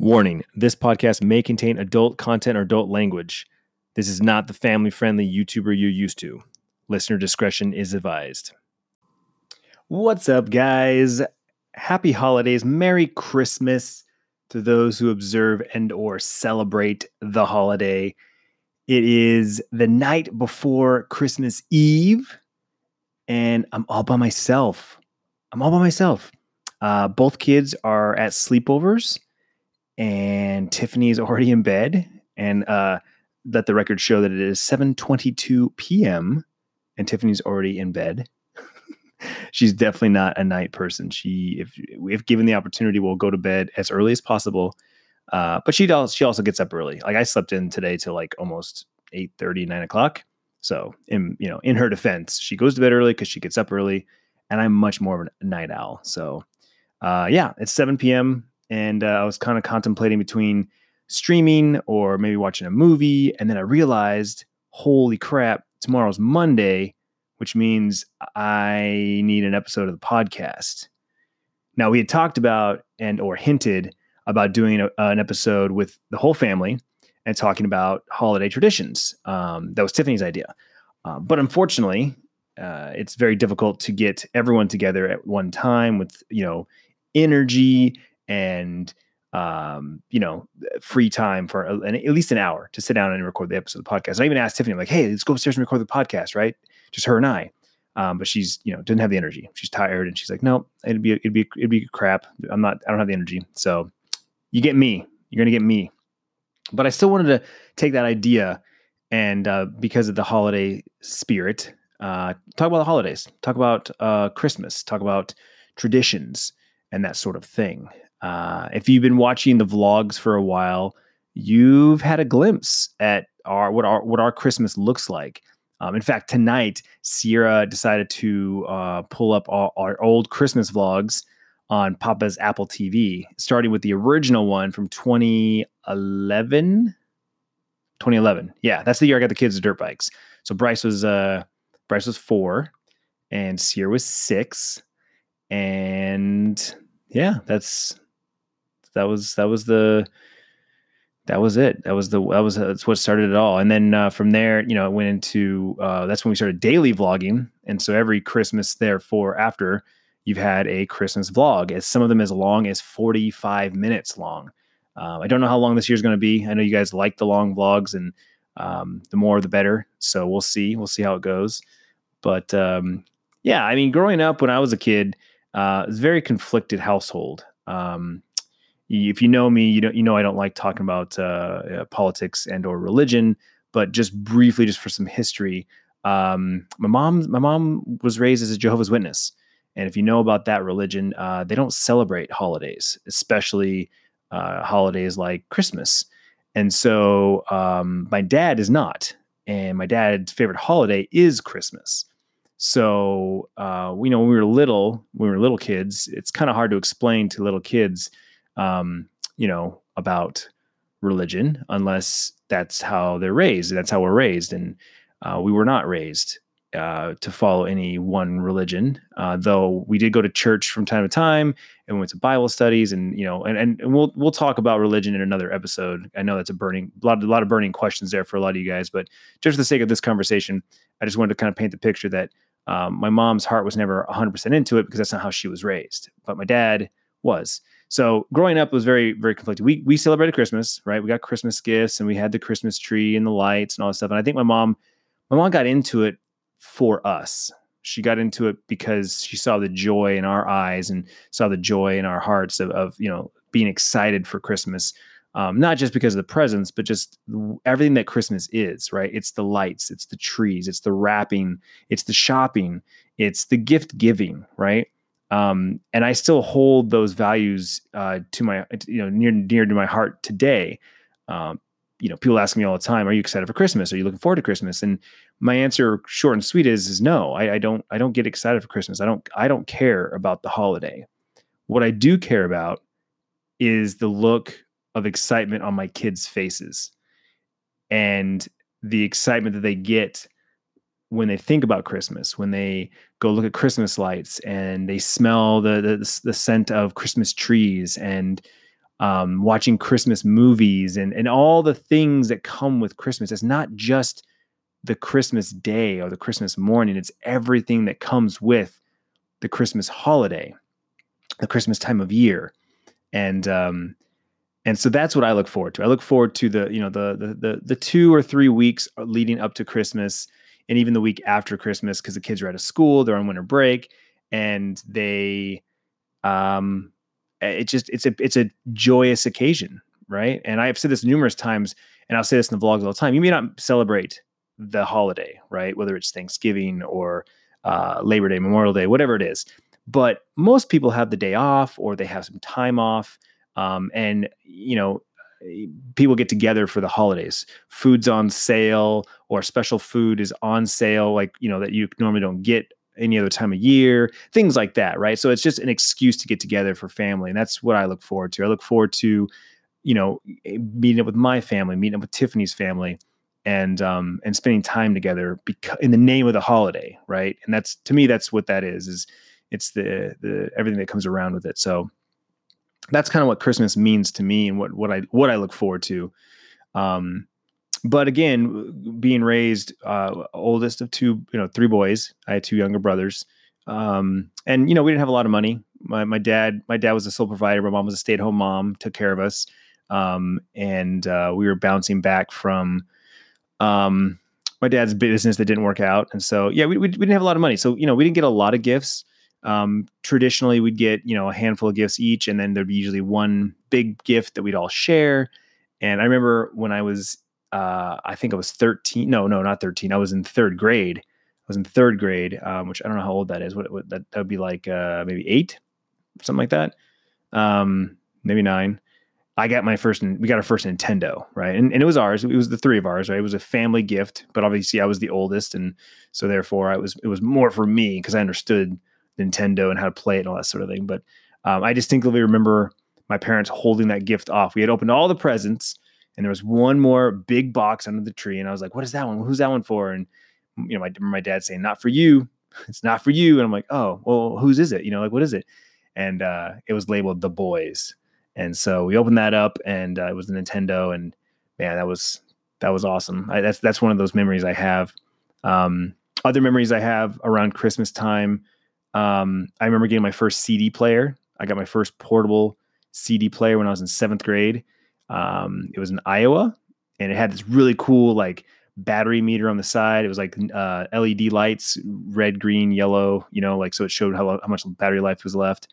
Warning this podcast may contain adult content or adult language. This is not the family friendly YouTuber you're used to. Listener discretion is advised. What's up, guys? Happy holidays. Merry Christmas to those who observe and or celebrate the holiday. It is the night before Christmas Eve, and I'm all by myself. I'm all by myself. Uh, both kids are at sleepovers, and Tiffany's already in bed. And uh, let the record show that it is 7:22 p.m. and Tiffany's already in bed. She's definitely not a night person. She, if if given the opportunity, will go to bed as early as possible. Uh, but she does. She also gets up early. Like I slept in today till like almost 8 30, 9 o'clock. So in you know, in her defense, she goes to bed early because she gets up early, and I'm much more of a night owl. So uh, yeah, it's 7 p.m. and uh, I was kind of contemplating between streaming or maybe watching a movie, and then I realized, holy crap, tomorrow's Monday, which means I need an episode of the podcast. Now we had talked about and or hinted about doing a, an episode with the whole family and talking about holiday traditions. Um, that was Tiffany's idea, uh, but unfortunately, uh, it's very difficult to get everyone together at one time with you know energy and um, you know free time for a, an, at least an hour to sit down and record the episode of the podcast. I even asked Tiffany, I'm like, "Hey, let's go upstairs and record the podcast, right? Just her and I." Um, but she's you know didn't have the energy. She's tired, and she's like, "No, it'd be it'd be it'd be crap. I'm not. I don't have the energy." So you get me. You're gonna get me. But I still wanted to take that idea and uh, because of the holiday spirit, uh, talk about the holidays, talk about uh, Christmas, talk about traditions and that sort of thing. Uh, if you've been watching the vlogs for a while, you've had a glimpse at our what our what our Christmas looks like. Um, in fact, tonight Sierra decided to uh, pull up all, our old Christmas vlogs on Papa's Apple TV, starting with the original one from 2011. 2011. Yeah, that's the year I got the kids dirt bikes. So Bryce was uh Bryce was four, and Sierra was six, and yeah, that's that was that was the that was it. That was the that was that's what started it all. And then uh, from there, you know, it went into uh, that's when we started daily vlogging. And so every Christmas, therefore, after you've had a Christmas vlog, as some of them as long as forty five minutes long. Um, I don't know how long this year's going to be. I know you guys like the long vlogs, and um, the more the better. So we'll see. We'll see how it goes. But um, yeah, I mean, growing up when I was a kid, uh, it was a very conflicted household. Um, if you know me, you don't you know I don't like talking about uh, uh, politics and or religion. But just briefly, just for some history, um, my mom my mom was raised as a Jehovah's Witness, and if you know about that religion, uh, they don't celebrate holidays, especially uh, holidays like Christmas. And so um, my dad is not, and my dad's favorite holiday is Christmas. So uh, you know, when we were little, when we were little kids, it's kind of hard to explain to little kids um, you know, about religion unless that's how they're raised. That's how we're raised. And uh, we were not raised uh, to follow any one religion, uh, though we did go to church from time to time and we went to Bible studies and, you know, and, and, we'll, we'll talk about religion in another episode. I know that's a burning, a lot, a lot of burning questions there for a lot of you guys, but just for the sake of this conversation, I just wanted to kind of paint the picture that um, my mom's heart was never 100% into it because that's not how she was raised, but my dad was. So growing up was very, very conflicted. We we celebrated Christmas, right? We got Christmas gifts and we had the Christmas tree and the lights and all that stuff. And I think my mom, my mom got into it for us. She got into it because she saw the joy in our eyes and saw the joy in our hearts of, of you know being excited for Christmas. Um, not just because of the presents, but just everything that Christmas is, right? It's the lights, it's the trees, it's the wrapping, it's the shopping, it's the gift giving, right? Um, and I still hold those values uh, to my, you know, near near to my heart today. Um, you know, people ask me all the time, "Are you excited for Christmas? Are you looking forward to Christmas?" And my answer, short and sweet, is is no. I, I don't. I don't get excited for Christmas. I don't. I don't care about the holiday. What I do care about is the look of excitement on my kids' faces, and the excitement that they get when they think about Christmas, when they go look at Christmas lights and they smell the the, the scent of Christmas trees and um, watching Christmas movies and and all the things that come with Christmas. It's not just the Christmas day or the Christmas morning. It's everything that comes with the Christmas holiday, the Christmas time of year, and um, and so that's what I look forward to. I look forward to the you know the the the, the two or three weeks leading up to Christmas, and even the week after Christmas because the kids are out of school, they're on winter break, and they um it just it's a it's a joyous occasion, right? And I've said this numerous times, and I'll say this in the vlogs all the time. You may not celebrate the holiday, right? Whether it's Thanksgiving or uh, Labor Day, Memorial Day, whatever it is. But most people have the day off or they have some time off. Um, and, you know, people get together for the holidays. Food's on sale or special food is on sale, like, you know, that you normally don't get any other time of year, things like that, right? So it's just an excuse to get together for family. And that's what I look forward to. I look forward to, you know, meeting up with my family, meeting up with Tiffany's family and um and spending time together because in the name of the holiday right and that's to me that's what that is is it's the the everything that comes around with it so that's kind of what christmas means to me and what what i what i look forward to. Um but again being raised uh oldest of two you know three boys i had two younger brothers. Um and you know we didn't have a lot of money. My, my dad my dad was a sole provider. My mom was a stay-at-home mom took care of us. Um and uh we were bouncing back from um, my dad's business that didn't work out, and so yeah, we, we, we didn't have a lot of money, so you know we didn't get a lot of gifts. Um, traditionally, we'd get you know a handful of gifts each, and then there'd be usually one big gift that we'd all share. And I remember when I was, uh, I think I was thirteen. No, no, not thirteen. I was in third grade. I was in third grade, um, which I don't know how old that is. What, what that, that would be like, uh, maybe eight, something like that. Um, maybe nine. I got my first, we got our first Nintendo, right? And, and it was ours. It was the three of ours, right? It was a family gift, but obviously I was the oldest. And so therefore I was, it was more for me because I understood Nintendo and how to play it and all that sort of thing. But um, I distinctly remember my parents holding that gift off. We had opened all the presents and there was one more big box under the tree. And I was like, what is that one? Who's that one for? And, you know, my, my dad saying, not for you. It's not for you. And I'm like, oh, well, whose is it? You know, like, what is it? And uh, it was labeled The Boys and so we opened that up, and uh, it was a Nintendo, and man, that was that was awesome. I, that's that's one of those memories I have. Um, other memories I have around Christmas time. Um, I remember getting my first CD player. I got my first portable CD player when I was in seventh grade. Um, it was in Iowa, and it had this really cool like battery meter on the side. It was like uh, LED lights, red, green, yellow. You know, like so it showed how how much battery life was left.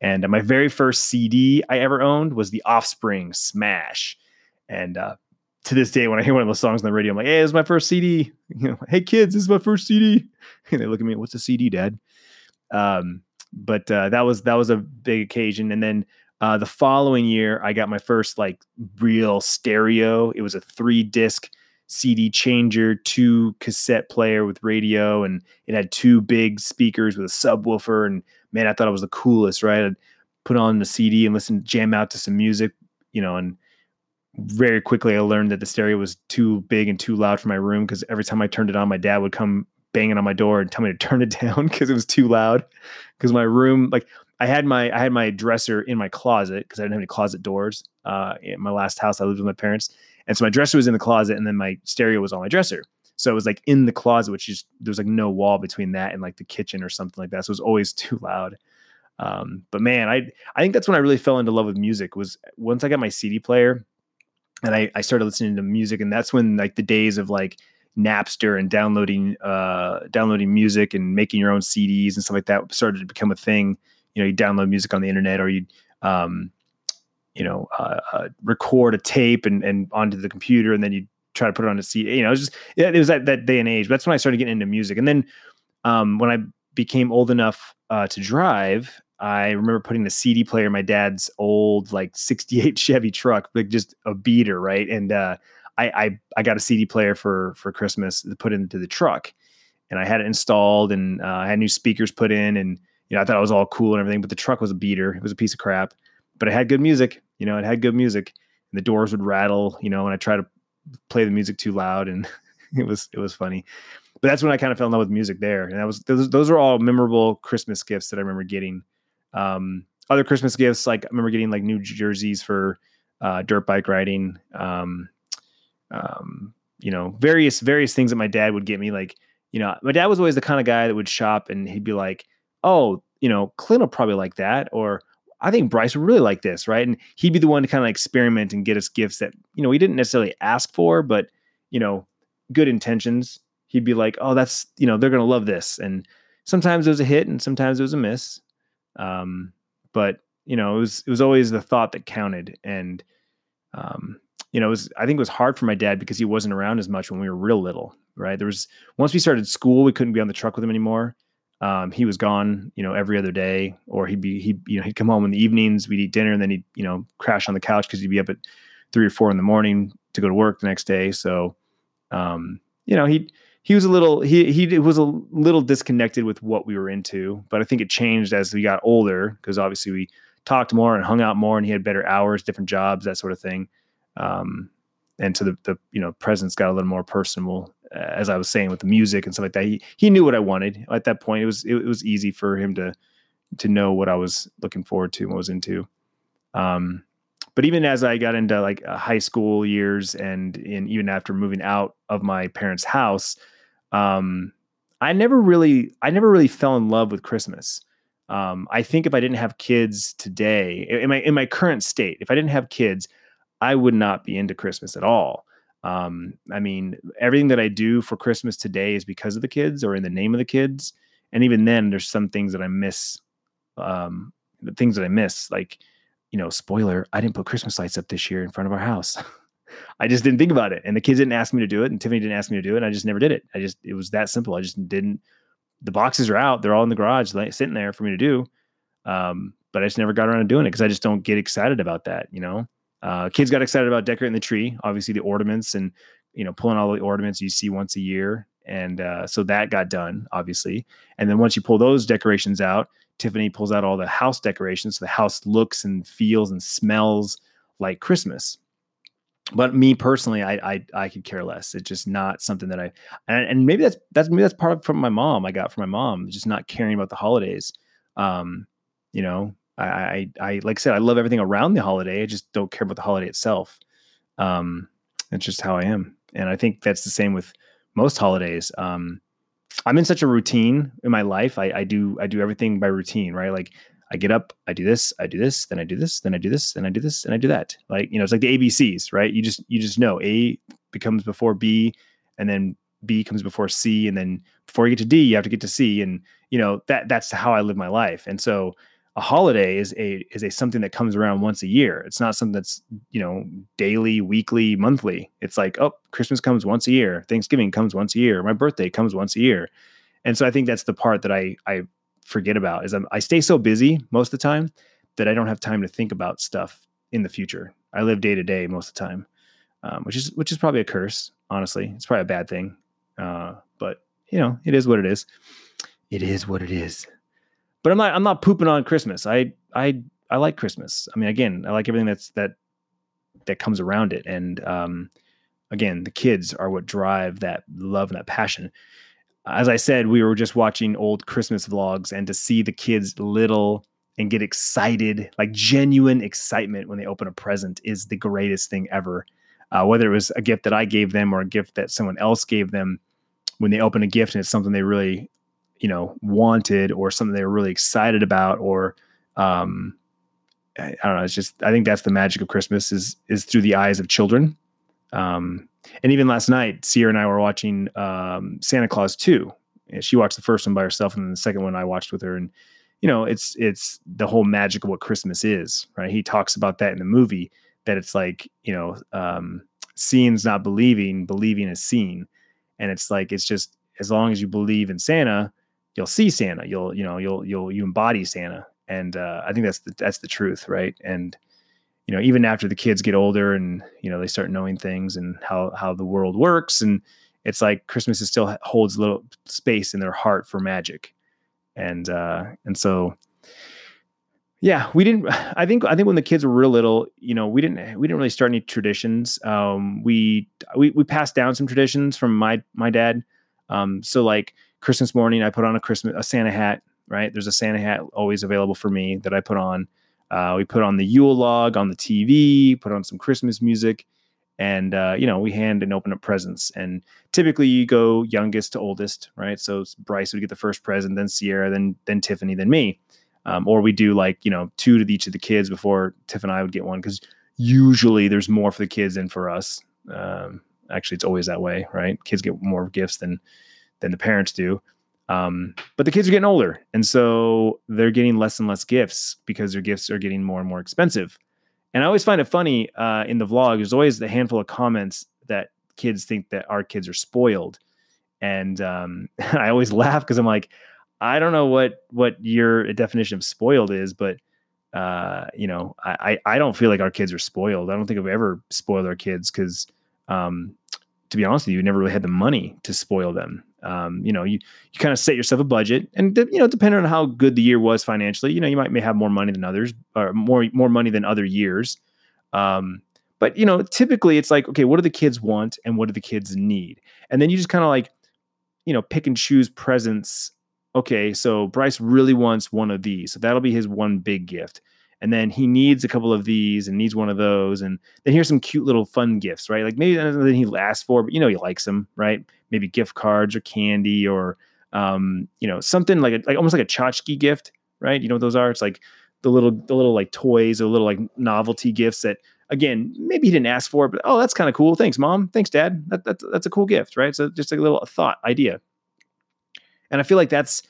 And uh, my very first CD I ever owned was The Offspring Smash. And uh, to this day, when I hear one of those songs on the radio, I'm like, hey, this is my first CD. You know, hey, kids, this is my first CD. And they look at me, what's a CD, Dad? Um, but uh, that was that was a big occasion. And then uh, the following year, I got my first like real stereo. It was a three disc CD changer, two cassette player with radio, and it had two big speakers with a subwoofer. And man, I thought it was the coolest, right? I'd put on the CD and listen, jam out to some music, you know, and very quickly I learned that the stereo was too big and too loud for my room because every time I turned it on, my dad would come banging on my door and tell me to turn it down because it was too loud. Because my room, like I had my I had my dresser in my closet because I didn't have any closet doors. Uh, in my last house, I lived with my parents, and so my dresser was in the closet, and then my stereo was on my dresser. So it was like in the closet, which is there was like no wall between that and like the kitchen or something like that. So it was always too loud. Um, but man, I I think that's when I really fell into love with music was once I got my CD player and I, I started listening to music, and that's when like the days of like Napster and downloading uh downloading music and making your own CDs and stuff like that started to become a thing. You know, you download music on the internet or you um you know, uh, uh, record a tape and, and onto the computer, and then you try to put it on a CD. You know, it was just it was that that day and age. That's when I started getting into music, and then um, when I became old enough uh, to drive, I remember putting the CD player in my dad's old like '68 Chevy truck, like just a beater, right? And uh, I, I I got a CD player for for Christmas to put into the truck, and I had it installed, and uh, I had new speakers put in, and you know I thought it was all cool and everything, but the truck was a beater. It was a piece of crap but it had good music. You know, it had good music, and the doors would rattle. You know, when I tried to play the music too loud, and it was it was funny. But that's when I kind of fell in love with music there, and that was those those are all memorable Christmas gifts that I remember getting. Um, other Christmas gifts, like I remember getting like new jerseys for uh, dirt bike riding. Um, um, you know, various various things that my dad would get me. Like, you know, my dad was always the kind of guy that would shop and he'd be like, "Oh, you know, Clint will probably like that," or I think Bryce would really like this, right? And he'd be the one to kind of experiment and get us gifts that you know we didn't necessarily ask for, but you know, good intentions. He'd be like, "Oh, that's you know, they're gonna love this," and sometimes it was a hit and sometimes it was a miss. Um, but you know, it was it was always the thought that counted, and um, you know, it was I think it was hard for my dad because he wasn't around as much when we were real little, right? There was once we started school, we couldn't be on the truck with him anymore. Um, he was gone, you know, every other day, or he'd be he you know he'd come home in the evenings, we'd eat dinner, and then he'd you know crash on the couch because he'd be up at three or four in the morning to go to work the next day. So, um, you know, he he was a little he he was a little disconnected with what we were into, but I think it changed as we got older because obviously we talked more and hung out more, and he had better hours, different jobs, that sort of thing. Um, and so the, the you know presence got a little more personal, uh, as I was saying with the music and stuff like that. He he knew what I wanted at that point. It was it, it was easy for him to to know what I was looking forward to and what I was into. Um, but even as I got into like uh, high school years and in even after moving out of my parents' house, um, I never really I never really fell in love with Christmas. Um, I think if I didn't have kids today, in my in my current state, if I didn't have kids, I would not be into Christmas at all. Um, I mean, everything that I do for Christmas today is because of the kids or in the name of the kids. And even then, there's some things that I miss. Um, the things that I miss, like you know, spoiler, I didn't put Christmas lights up this year in front of our house. I just didn't think about it. And the kids didn't ask me to do it. And Tiffany didn't ask me to do it. And I just never did it. I just, it was that simple. I just didn't, the boxes are out. They're all in the garage, like, sitting there for me to do. Um, but I just never got around to doing it because I just don't get excited about that, you know? Uh, kids got excited about decorating the tree, obviously the ornaments and, you know, pulling all the ornaments you see once a year. And uh, so that got done, obviously. And then once you pull those decorations out, Tiffany pulls out all the house decorations. So the house looks and feels and smells like Christmas. But me personally, I I, I could care less. It's just not something that I and, and maybe that's that's maybe that's part of from my mom. I got from my mom, just not caring about the holidays. Um, you know, I, I I like I said, I love everything around the holiday. I just don't care about the holiday itself. Um, it's just how I am, and I think that's the same with most holidays. Um, I'm in such a routine in my life. I, I do I do everything by routine, right? Like I get up, I do this, I do this, then I do this, then I do this, then I do this, and I do that. Like you know, it's like the ABCs, right? You just you just know A becomes before B, and then B comes before C, and then before you get to D, you have to get to C, and you know that that's how I live my life. And so a holiday is a is a something that comes around once a year. It's not something that's you know daily, weekly, monthly. It's like oh, Christmas comes once a year, Thanksgiving comes once a year, my birthday comes once a year, and so I think that's the part that I I forget about is I'm, I stay so busy most of the time that I don't have time to think about stuff in the future. I live day to day most of the time, um, which is which is probably a curse. Honestly, it's probably a bad thing, uh, but you know it is what it is. It is what it is but I'm not I'm not pooping on Christmas. I I I like Christmas. I mean, again, I like everything that's that that comes around it. And um, again, the kids are what drive that love and that passion. As I said, we were just watching old Christmas vlogs, and to see the kids little and get excited, like genuine excitement when they open a present, is the greatest thing ever. Uh, whether it was a gift that I gave them or a gift that someone else gave them, when they open a gift and it's something they really you know wanted or something they were really excited about or um I, I don't know it's just I think that's the magic of Christmas is is through the eyes of children. Um and even last night Sierra and I were watching um Santa Claus 2 she watched the first one by herself and then the second one I watched with her. And you know it's it's the whole magic of what Christmas is right? He talks about that in the movie that it's like you know um seeing's not believing believing is seeing. And it's like it's just as long as you believe in Santa you'll see Santa. You'll you know you'll you'll you embody Santa, and uh, I think that's the that's the truth, right? And you know even after the kids get older and you know they start knowing things and how how the world works, and it's like Christmas is still holds a little space in their heart for magic, and uh, and so yeah we didn't i think i think when the kids were real little you know we didn't we didn't really start any traditions um we we, we passed down some traditions from my my dad um so like Christmas morning, I put on a Christmas a Santa hat. Right, there's a Santa hat always available for me that I put on. Uh, we put on the Yule log on the TV, put on some Christmas music, and uh, you know we hand and open up presents. And typically you go youngest to oldest, right? So Bryce would get the first present, then Sierra, then then Tiffany, then me. Um, or we do like you know two to each of the kids before Tiff and I would get one because usually there's more for the kids than for us. Um, actually, it's always that way, right? Kids get more gifts than than the parents do. Um, but the kids are getting older, and so they're getting less and less gifts because their gifts are getting more and more expensive. And I always find it funny uh, in the vlog. There's always a handful of comments that kids think that our kids are spoiled, and um, I always laugh because I'm like, I don't know what what your definition of spoiled is, but uh, you know, I I don't feel like our kids are spoiled. I don't think I've ever spoiled our kids because, um, to be honest with you, we never really had the money to spoil them. Um, you know, you you kind of set yourself a budget, and you know, depending on how good the year was financially, you know, you might may have more money than others, or more more money than other years. Um, but you know, typically it's like, okay, what do the kids want, and what do the kids need, and then you just kind of like, you know, pick and choose presents. Okay, so Bryce really wants one of these, so that'll be his one big gift and then he needs a couple of these and needs one of those. And then here's some cute little fun gifts right? Like maybe nothing he asked for but you know he likes them right? Maybe gift cards or candy or um, you know something like a, like almost like a tchotchke gift right? You know what those are? It's like the little the little like toys or little like novelty gifts that again maybe he didn't ask for but oh that's kind of cool. Thanks mom. Thanks dad. That, that's that's a cool gift right? So just like a little thought idea. And i feel like that's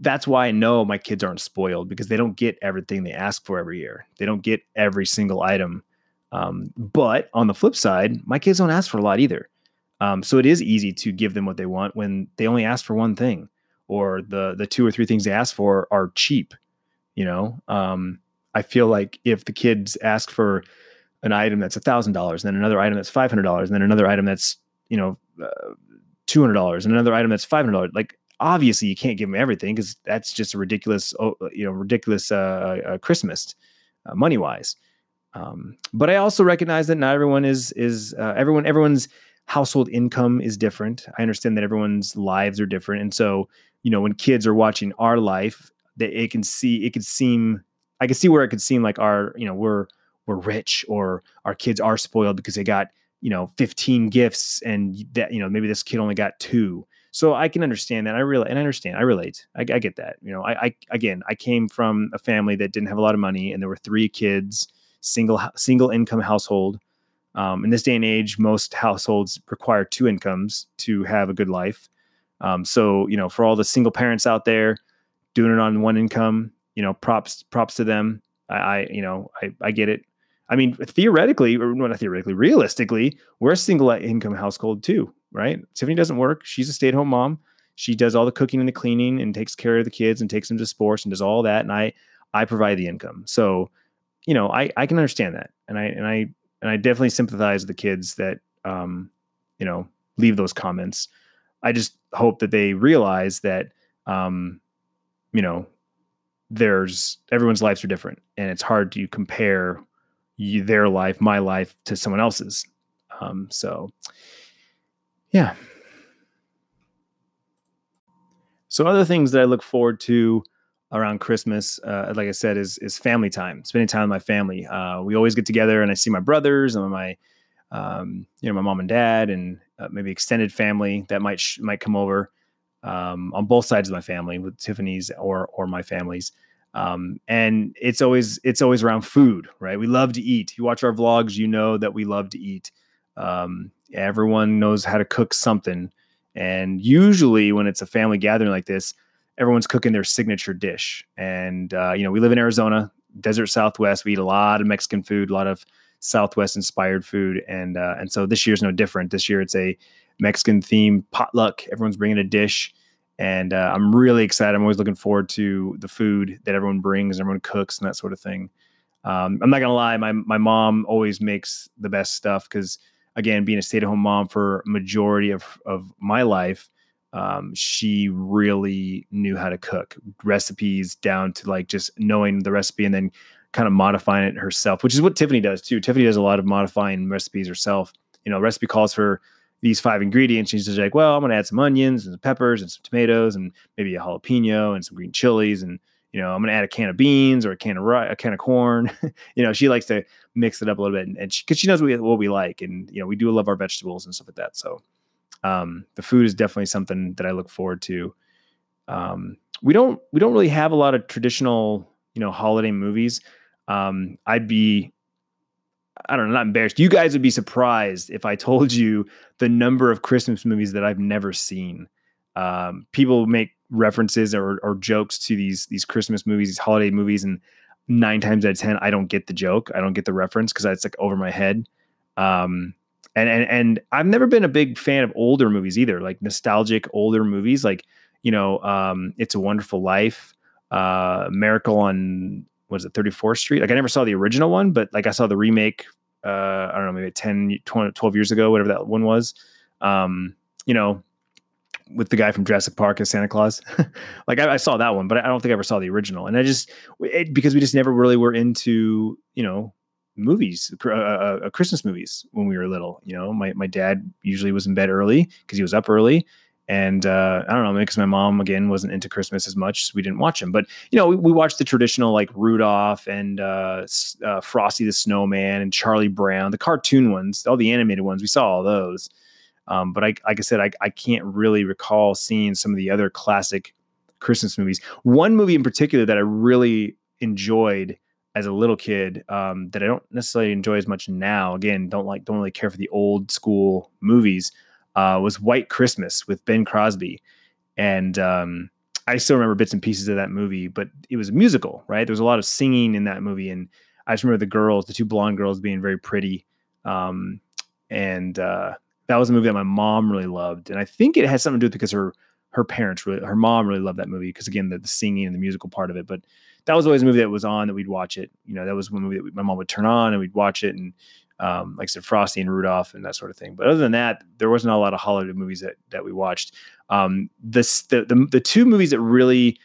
that's why I know my kids aren't spoiled because they don't get everything they ask for every year. They don't get every single item. Um, but on the flip side, my kids don't ask for a lot either. Um, so it is easy to give them what they want when they only ask for one thing, or the the two or three things they ask for are cheap. You know, um, I feel like if the kids ask for an item that's a thousand dollars, then another item that's five hundred dollars, and then another item that's you know uh, two hundred dollars, and another item that's five hundred dollars, like obviously you can't give them everything because that's just a ridiculous, uh, you know, ridiculous uh, uh, Christmas uh, money wise. Um, but I also recognize that not everyone is is uh, everyone everyone's household income is different. I understand that everyone's lives are different, and so you know when kids are watching our life, that it can see it could seem I can see where it could seem like our you know we're we're rich or our kids are spoiled because they got you know 15 gifts and that you know maybe this kid only got two so I can understand that. I really and I understand. I relate. I, I get that. You know, I, I again, I came from a family that didn't have a lot of money, and there were three kids, single single income household. Um, in this day and age, most households require two incomes to have a good life. Um, so you know, for all the single parents out there doing it on one income, you know, props props to them. I, I you know, I, I get it. I mean, theoretically, or not theoretically, realistically, we're a single income household too right? Tiffany doesn't work. She's a stay at home mom. She does all the cooking and the cleaning and takes care of the kids and takes them to sports and does all that. And I, I provide the income. So, you know, I, I can understand that. And I, and I, and I definitely sympathize with the kids that, um, you know, leave those comments. I just hope that they realize that, um, you know, there's everyone's lives are different and it's hard to compare you, their life, my life to someone else's. Um, so, yeah. So other things that I look forward to around Christmas, uh, like I said, is is family time, spending time with my family. Uh, we always get together, and I see my brothers and my, um, you know, my mom and dad, and uh, maybe extended family that might sh- might come over um, on both sides of my family, with Tiffany's or or my family's. Um, and it's always it's always around food, right? We love to eat. You watch our vlogs, you know that we love to eat. Um, everyone knows how to cook something. And usually, when it's a family gathering like this, everyone's cooking their signature dish. And, uh, you know, we live in Arizona, desert Southwest. We eat a lot of Mexican food, a lot of Southwest inspired food. And, uh, and so this year's no different. This year, it's a Mexican themed potluck. Everyone's bringing a dish. And uh, I'm really excited. I'm always looking forward to the food that everyone brings, everyone cooks, and that sort of thing. Um, I'm not gonna lie, my my mom always makes the best stuff because again, being a stay at home mom for majority of, of my life, um, she really knew how to cook recipes down to like just knowing the recipe and then kind of modifying it herself, which is what Tiffany does too. Tiffany does a lot of modifying recipes herself. You know, recipe calls for these five ingredients. She's just like, well, I'm going to add some onions and some peppers and some tomatoes and maybe a jalapeno and some green chilies. And, you know, I'm to add a can of beans or a can of a can of corn. you know, she likes to mix it up a little bit, and, she, she, knows what we, what we like, and you know, we do love our vegetables and stuff like that. So, um, the food is definitely something that I look forward to. Um, we don't we don't really have a lot of traditional, you know, holiday movies. Um, I'd be I don't know, not embarrassed. You guys would be surprised if I told you the number of Christmas movies that I've never seen. Um, people make references or, or jokes to these these Christmas movies, these holiday movies, and nine times out of ten, I don't get the joke. I don't get the reference because it's like over my head. Um, and and and I've never been a big fan of older movies either, like nostalgic older movies, like you know, um, It's a Wonderful Life, uh, Miracle on was it 34th Street? Like I never saw the original one, but like I saw the remake. Uh, I don't know, maybe 10, 20, 12 years ago, whatever that one was. Um, you know, with the guy from Jurassic Park as Santa Claus. like I, I, saw that one, but I don't think I ever saw the original. And I just it, because we just never really were into you know movies, uh, uh, uh, Christmas movies when we were little. You know, my my dad usually was in bed early because he was up early. And uh, I don't know, because my mom again wasn't into Christmas as much, so we didn't watch them. But you know, we, we watched the traditional like Rudolph and uh, uh, Frosty the Snowman and Charlie Brown, the cartoon ones, all the animated ones. We saw all those. Um, but I, like I said, I, I can't really recall seeing some of the other classic Christmas movies. One movie in particular that I really enjoyed as a little kid um, that I don't necessarily enjoy as much now. Again, don't like don't really care for the old school movies. Uh, was White Christmas with Bing Crosby, and um, I still remember bits and pieces of that movie. But it was a musical, right? There was a lot of singing in that movie, and I just remember the girls, the two blonde girls, being very pretty. Um, and uh, that was a movie that my mom really loved, and I think it has something to do with because her her parents really, her mom really loved that movie because again the, the, singing and the musical part of it. But that was always a movie that was on that we'd watch it. You know, that was one movie that we, my mom would turn on and we'd watch it, and um, like I said, Frosty and Rudolph and that sort of thing. But other than that, there wasn't a lot of holiday movies that that we watched. Um, this the, the the two movies that really,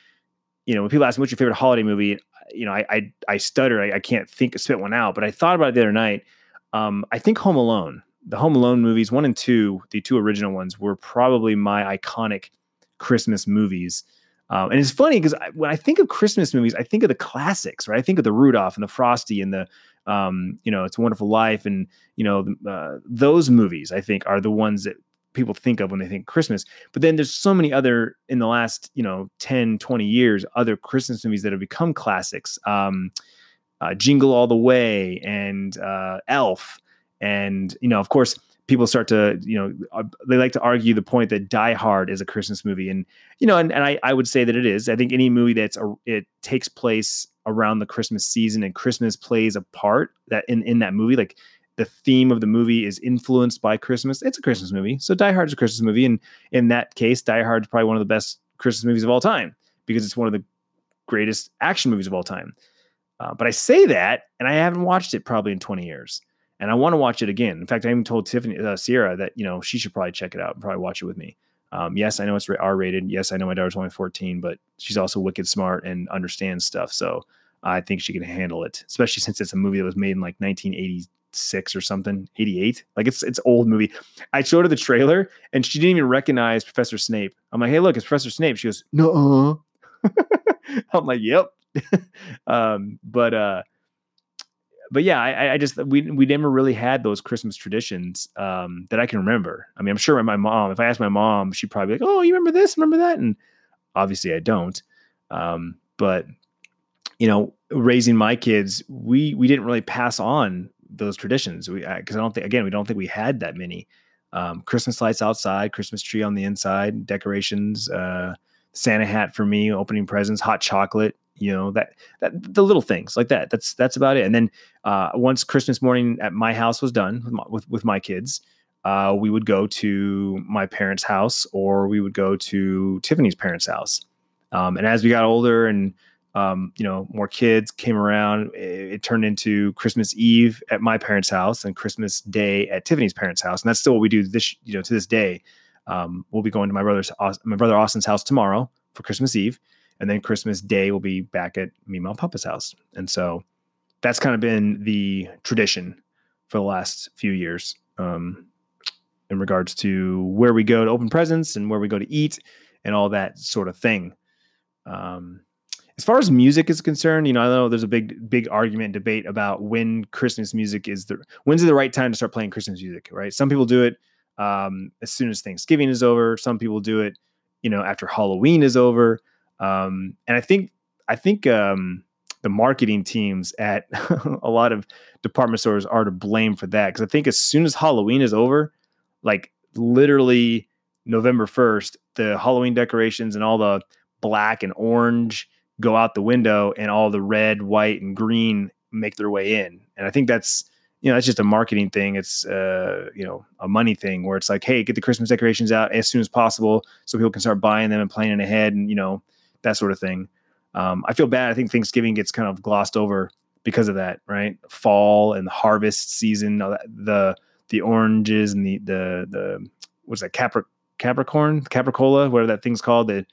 you know, when people ask me what's your favorite holiday movie, you know, I I, I stutter, I, I can't think spit one out. But I thought about it the other night. Um, I think Home Alone the Home Alone movies, one and two, the two original ones, were probably my iconic Christmas movies. Um, and it's funny because when I think of Christmas movies, I think of the classics, right? I think of the Rudolph and the Frosty and the, um, you know, It's a Wonderful Life, and you know, uh, those movies. I think are the ones that people think of when they think Christmas. But then there's so many other in the last, you know, 10, 20 years, other Christmas movies that have become classics. Um, uh, Jingle All the Way and uh, Elf and, you know, of course, people start to, you know, uh, they like to argue the point that Die Hard is a Christmas movie. And, you know, and, and I, I would say that it is. I think any movie that's, a, it takes place around the Christmas season and Christmas plays a part that in, in that movie, like the theme of the movie is influenced by Christmas. It's a Christmas movie. So Die Hard's a Christmas movie. And in that case, Die Hard is probably one of the best Christmas movies of all time because it's one of the greatest action movies of all time. Uh, but I say that, and I haven't watched it probably in 20 years and I want to watch it again. In fact, I even told Tiffany uh, Sierra that you know she should probably check it out and probably watch it with me. Um, yes, I know it's R rated. Yes, I know my daughter's only 14, but she's also wicked smart and understands stuff. So I think she can handle it, especially since it's a movie that was made in like 1986 or something, 88. Like it's it's old movie. I showed her the trailer and she didn't even recognize Professor Snape. I'm like, hey, look, it's Professor Snape. She goes, no. I'm like, yep. um, but uh, but yeah, I, I, just we we never really had those Christmas traditions um, that I can remember. I mean, I'm sure my mom, if I asked my mom, she'd probably be like, "Oh, you remember this? Remember that?" And obviously, I don't. Um, but you know, raising my kids, we we didn't really pass on those traditions. We because I, I, don't think again we don't think we had that many um, Christmas lights outside, Christmas tree on the inside, decorations, uh, Santa hat for me, opening presents, hot chocolate you know that that the little things like that. That's that's about it. And then uh, once christmas morning at my house was done with my, with, with my kids uh, we would go to my parents house or we would go to tiffany's parents house. Um, and as we got older and um, you know more kids came around it, it, turned into christmas eve at my parents house and christmas day at tiffany's parents house. And that's still what we do this you know to this day. Um, we'll be going to my brother's my brother austin's house tomorrow for christmas eve and then Christmas Day will be back at and Papa's house. And so that's kind of been the tradition for the last few years um, in regards to where we go to open presents and where we go to eat and all that sort of thing. Um, as far as music is concerned, you know, I know there's a big, big argument debate about when Christmas music is the when's the right time to start playing Christmas music, right? Some people do it um, as soon as Thanksgiving is over. Some people do it, you know, after Halloween is over. Um, and I think, I think um, the marketing teams at a lot of department stores are to blame for that because I think as soon as Halloween is over, like literally November 1st, the Halloween decorations and all the black and orange go out the window and all the red, white, and green make their way in. And I think that's, you know, that's just a marketing thing. It's, uh, you know, a money thing where it's like, hey, get the Christmas decorations out as soon as possible so people can start buying them and planning ahead and, you know, that sort of thing. Um, I feel bad. I think Thanksgiving gets kind of glossed over because of that, right? Fall and harvest season, the the oranges and the the the what's that Capri, Capricorn, Capricola, whatever that thing's called, the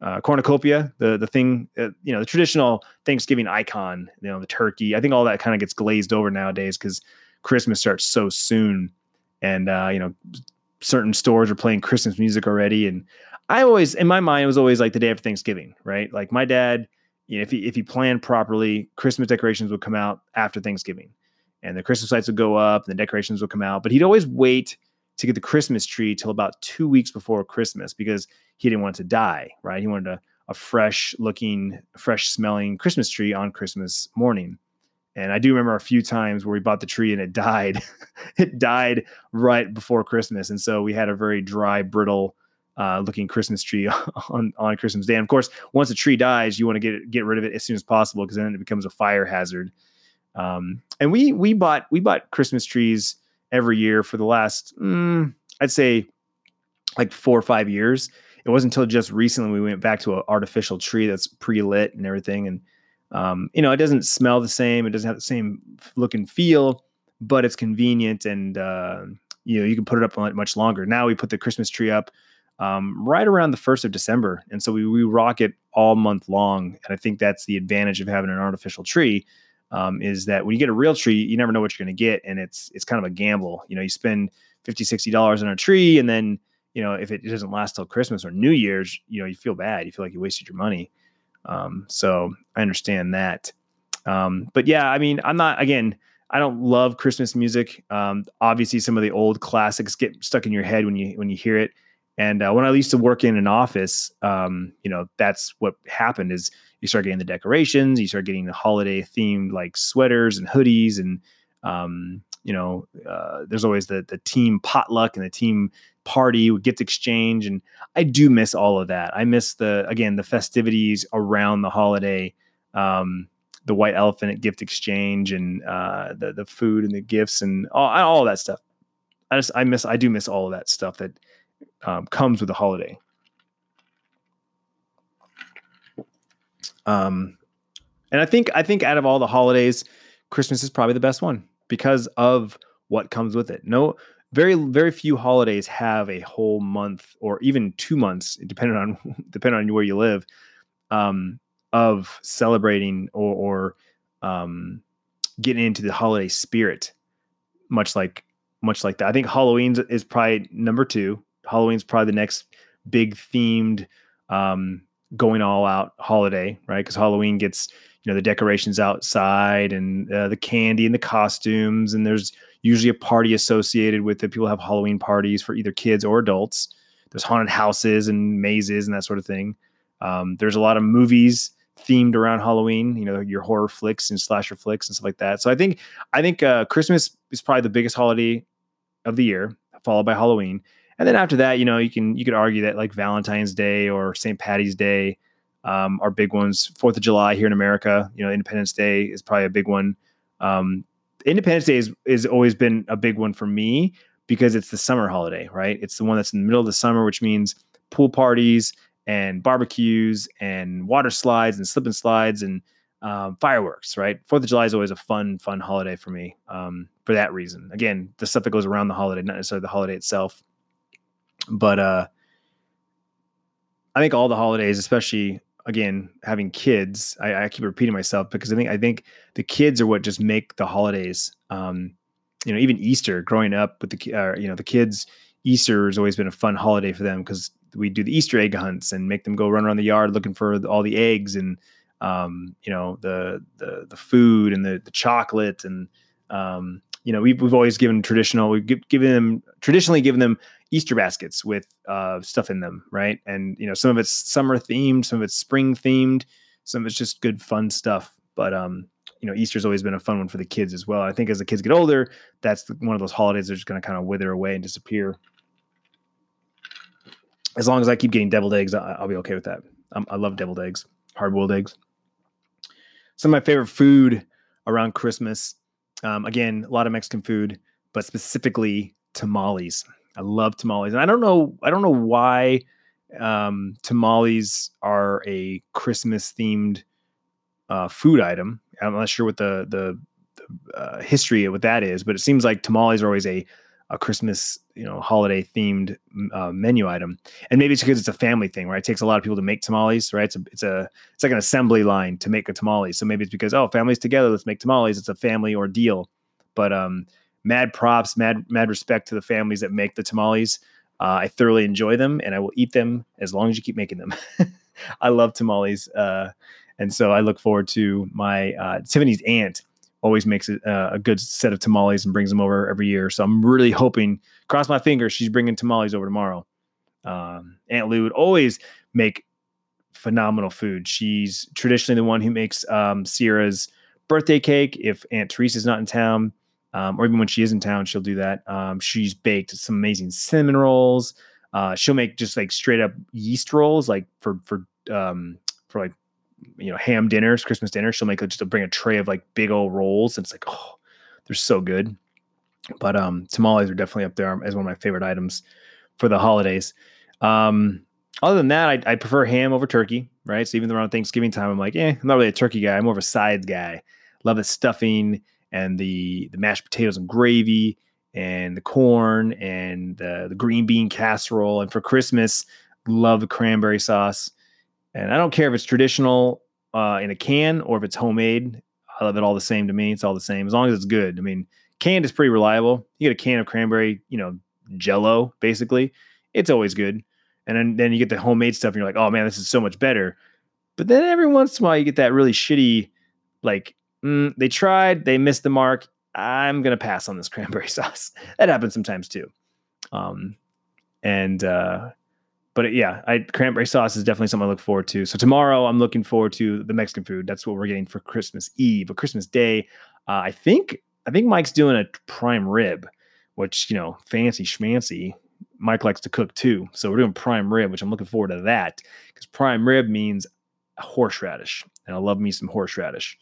uh, cornucopia, the the thing, uh, you know, the traditional Thanksgiving icon, you know, the turkey. I think all that kind of gets glazed over nowadays because Christmas starts so soon, and uh, you know, certain stores are playing Christmas music already. And I always, in my mind, it was always like the day after Thanksgiving, right? Like my dad, you know, if he if he planned properly, Christmas decorations would come out after Thanksgiving, and the Christmas lights would go up, and the decorations would come out. But he'd always wait to get the Christmas tree till about two weeks before Christmas because he didn't want it to die, right? He wanted a, a fresh looking, fresh smelling Christmas tree on Christmas morning. And I do remember a few times where we bought the tree and it died. it died right before Christmas. And so we had a very dry, brittle uh, looking Christmas tree on, on Christmas Day. And of course, once a tree dies, you want to get get rid of it as soon as possible because then it becomes a fire hazard. Um, and we we bought we bought Christmas trees every year for the last, mm, I'd say, like four or five years. It wasn't until just recently we went back to an artificial tree that's pre lit and everything. And, um, you know, it doesn't smell the same, it doesn't have the same look and feel, but it's convenient and, uh, you know, you can put it up much longer. Now we put the Christmas tree up um, right around the first of December, and so we, we rock it all month long. And I think that's the advantage of having an artificial tree um, is that when you get a real tree, you never know what you're going to get, and it's it's kind of a gamble. You know, you spend 50 60 dollars on a tree, and then you know if it doesn't last till Christmas or New Year's, you know you feel bad. You feel like you wasted your money. Um, so I understand that. Um, but yeah, I mean, I'm not again. I don't love Christmas music. Um, obviously, some of the old classics get stuck in your head when you when you hear it. And uh, when I used to work in an office, um, you know, that's what happened is you start getting the decorations, you start getting the holiday themed like sweaters and hoodies, and um, you know, uh, there's always the the team potluck and the team party with gift exchange, and I do miss all of that. I miss the again the festivities around the holiday. Um, the white elephant at gift exchange and uh, the the food and the gifts and all, all that stuff. I just I miss I do miss all of that stuff that um, comes with the holiday. Um, and I think I think out of all the holidays, Christmas is probably the best one because of what comes with it. No, very very few holidays have a whole month or even two months, depending on depending on where you live, um, of celebrating or, or um, getting into the holiday spirit. Much like much like that, I think Halloween is probably number two. Halloween's probably the next big themed um, going all out holiday, right? Because Halloween gets you know the decorations outside and uh, the candy and the costumes, and there's usually a party associated with it. People have Halloween parties for either kids or adults. There's haunted houses and mazes and that sort of thing. Um, there's a lot of movies themed around Halloween. You know, your horror flicks and slasher flicks and stuff like that. So I think I think uh, Christmas is probably the biggest holiday of the year, followed by Halloween. And then after that, you know, you can you could argue that like Valentine's Day or St. Patty's Day um, are big ones. Fourth of July here in America, you know, Independence Day is probably a big one. Um, Independence Day is, is always been a big one for me because it's the summer holiday, right? It's the one that's in the middle of the summer, which means pool parties and barbecues and water slides and slip and slides and um, fireworks, right? Fourth of July is always a fun, fun holiday for me um, for that reason. Again, the stuff that goes around the holiday, not necessarily the holiday itself. But uh, I think all the holidays, especially again having kids, I, I, keep repeating myself because I think I think the kids are what just make the holidays. Um, you know, even Easter. Growing up with the uh, you know the kids, Easter has always been a fun holiday for them because we do the Easter egg hunts and make them go run around the yard looking for all the eggs and um, you know the the the food and the the chocolate and um, you know we've we've always given traditional we've given them traditionally given them Easter baskets with uh, stuff in them, right? And you know some of it's summer themed, some of it's spring themed, some of it's just good fun stuff. But um, you know Easter's always been a fun one for the kids as well. I think as the kids get older, that's one of those holidays that's just going to kind of wither away and disappear. As long as I keep getting deviled eggs, I'll be okay with that. Um, I love deviled eggs, hard boiled eggs. Some of my favorite food around Christmas. Um, again, a lot of Mexican food, but specifically tamales. I love tamales, and I don't know. I don't know why um, tamales are a Christmas themed uh, food item. I'm not sure what the the, the uh, history of what that is, but it seems like tamales are always a a Christmas, you know, holiday themed uh, menu item. And maybe it's because it's a family thing, right? It takes a lot of people to make tamales, right? It's a, it's a, it's like an assembly line to make a tamale. So maybe it's because, oh, families together, let's make tamales. It's a family ordeal. But um, mad props, mad, mad respect to the families that make the tamales. Uh, I thoroughly enjoy them and I will eat them as long as you keep making them. I love tamales. Uh, and so I look forward to my uh, Tiffany's aunt always makes a, uh, a good set of tamales and brings them over every year. So I'm really hoping, cross my fingers, she's bringing tamales over tomorrow. Um, Aunt Lou would always make phenomenal food. She's traditionally the one who makes um, Sierra's birthday cake. If Aunt Teresa's not in town, um, or even when she is in town, she'll do that. Um, she's baked some amazing cinnamon rolls. Uh, she'll make just like straight up yeast rolls, like for for um, for like you know ham dinners, Christmas dinner. She'll make a, just to bring a tray of like big old rolls, and it's like oh, they're so good. But um, tamales are definitely up there as one of my favorite items for the holidays. Um, other than that, I, I prefer ham over turkey, right? So even around Thanksgiving time, I'm like, eh, I'm not really a turkey guy. I'm more of a sides guy. Love the stuffing and the the mashed potatoes and gravy and the corn and the, the green bean casserole. And for Christmas, love the cranberry sauce. And I don't care if it's traditional uh, in a can or if it's homemade. I love it all the same to me. It's all the same as long as it's good. I mean, canned is pretty reliable. You get a can of cranberry, you know, jello, basically. It's always good. And then, then you get the homemade stuff and you're like, oh man, this is so much better. But then every once in a while you get that really shitty, like, mm, they tried, they missed the mark. I'm to pass on this cranberry sauce. that happens sometimes too. Um, and uh, but yeah, I cranberry sauce is definitely something I look forward to. So tomorrow I'm looking forward to the Mexican food. That's what we're getting for Christmas Eve, but Christmas Day, uh, I think I think Mike's doing a prime rib, which you know, fancy schmancy. Mike likes to cook too, so we're doing prime rib, which I'm looking forward to that because prime rib means horseradish, and I love me some horseradish.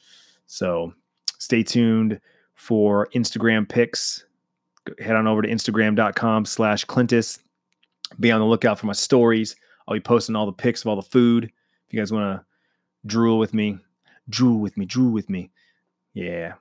So stay tuned for Instagram pics. Head on over to Instagram.com/slash Clintus be on the lookout for my stories. I'll be posting all the pics of all the food. If you guys want to drool with me, drool with me, drool with me. Yeah.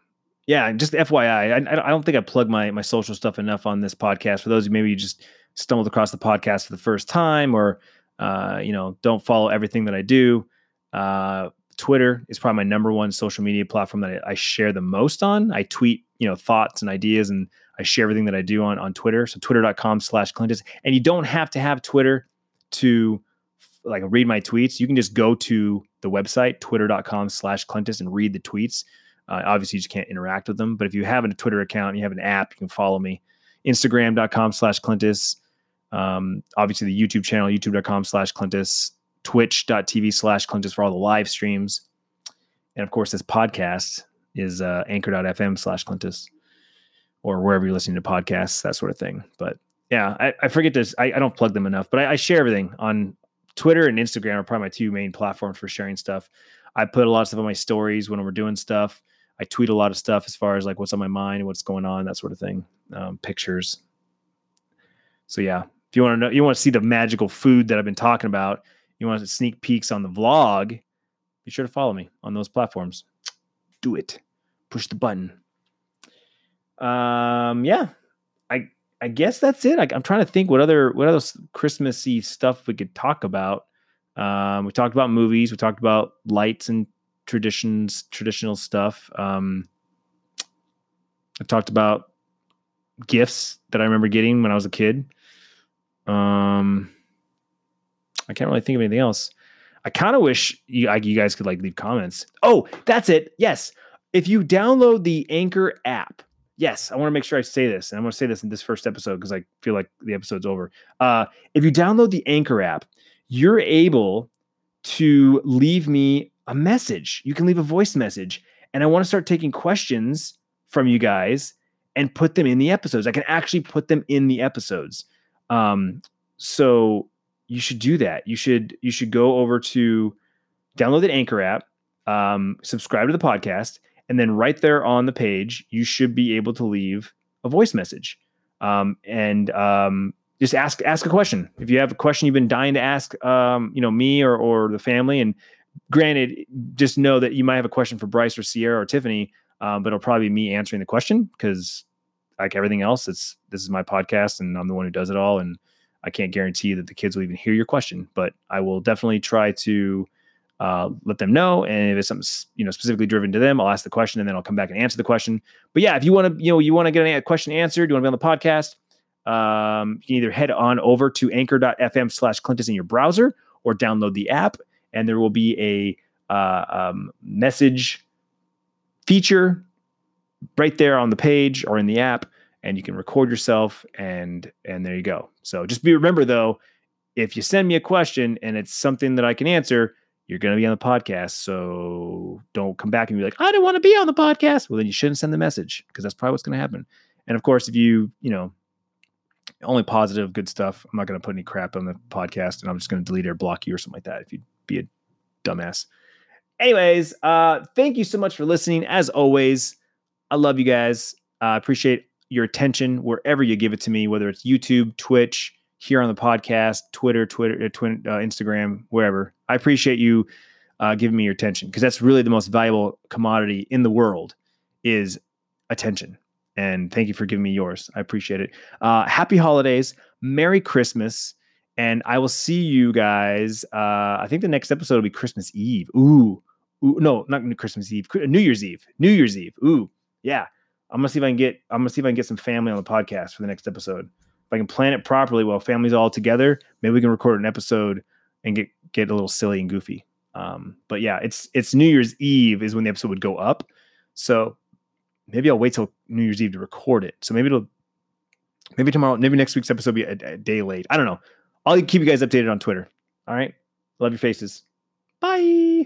Yeah. Just FYI, I, I don't think I plug my, my social stuff enough on this podcast. For those who maybe you just stumbled across the podcast for the first time or, uh, you know, don't follow everything that I do. Uh, Twitter is probably my number one social media platform that I, I share the most on. I tweet, you know, thoughts and ideas and I share everything that I do on, on Twitter. So twitter.com slash Clintus. And you don't have to have Twitter to like read my tweets. You can just go to the website, twitter.com slash Clintus and read the tweets. Uh, obviously, you just can't interact with them. But if you have a Twitter account you have an app, you can follow me. Instagram.com slash Clintus. Um, obviously, the YouTube channel, youtube.com slash Clintus. Twitch.tv slash Clintus for all the live streams. And of course, this podcast is uh, anchor.fm slash Clintus or wherever you're listening to podcasts, that sort of thing. But yeah, I, I forget this. I, I, don't plug them enough, but I, I, share everything on Twitter and Instagram are probably my two main platforms for sharing stuff. I put a lot of stuff on my stories when we're doing stuff. I tweet a lot of stuff as far as like what's on my mind, what's going on, that sort of thing. Um, pictures. So yeah, if you want to know, you want to see the magical food that I've been talking about, you want to sneak peeks on the vlog, be sure to follow me on those platforms. Do it. Push the button. Um, yeah, I I guess that's it. I, am trying to think what other what other Christmassy stuff we could talk about. Um, we talked about movies. We talked about lights and traditions, traditional stuff. Um, I talked about gifts that I remember getting when I was a kid. Um, I can't really think of anything else. I kind of wish you, I, you guys could like leave comments. Oh, that's it. Yes. If you download the Anchor app, yes, I want to make sure I say this, and I'm going to say this in this first episode because I feel like the episode's over. Uh, if you download the Anchor app, you're able to leave me a message. You can leave a voice message, and I want to start taking questions from you guys and put them in the episodes. I can actually put them in the episodes. Um, so you should do that. You should you should go over to download the Anchor app, um, subscribe to the podcast, and then right there on the page, you should be able to leave a voice message. Um, and um, just ask ask a question. If you have a question you've been dying to ask, um, you know, me or or the family, and granted, just know that you might have a question for Bryce or Sierra or Tiffany, um, but it'll probably be me answering the question because, like everything else, it's this is my podcast and I'm the one who does it all, and I can't guarantee that the kids will even hear your question, but I will definitely try to uh, let them know. And if it's something you know specifically driven to them, I'll ask the question and then I'll come back and answer the question. But yeah, if you want to, you know, you want to get a question answered, you want to be on the podcast, um, you can either head on over to anchor.fm slash Clintus in your browser or download the app, and there will be a uh, um, message feature right there on the page or in the app and you can record yourself and and there you go. So just be remember though, if you send me a question and it's something that I can answer, you're going to be on the podcast. So don't come back and be like, I don't want to be on the podcast. Well, then you shouldn't send the message because that's probably what's going to happen. And of course, if you, you know, only positive, good stuff, I'm not going to put any crap on the podcast and I'm just going to delete it or block you or something like that if you'd be a dumbass. Anyways, uh, thank you so much for listening. As always, I love you guys. I uh, appreciate your attention wherever you give it to me, whether it's YouTube, Twitch, here on the podcast, Twitter, Twitter, uh, uh, Instagram, wherever. I appreciate you uh, giving me your attention because that's really the most valuable commodity in the world is attention. And thank you for giving me yours. I appreciate it. Uh, happy holidays, Merry Christmas, and I will see you guys. Uh, I think the next episode will be Christmas Eve. Ooh, ooh, no, not Christmas Eve, New Year's Eve. New Year's Eve. Ooh, yeah. I'm gonna see if I can get I'm gonna see if I can get some family on the podcast for the next episode. If I can plan it properly while family's all together, maybe we can record an episode and get get a little silly and goofy. Um, but yeah, it's it's New Year's Eve is when the episode would go up. So maybe I'll wait till New Year's Eve to record it. So maybe it'll maybe tomorrow, maybe next week's episode will be a, a day late. I don't know. I'll keep you guys updated on Twitter. All right. Love your faces. Bye.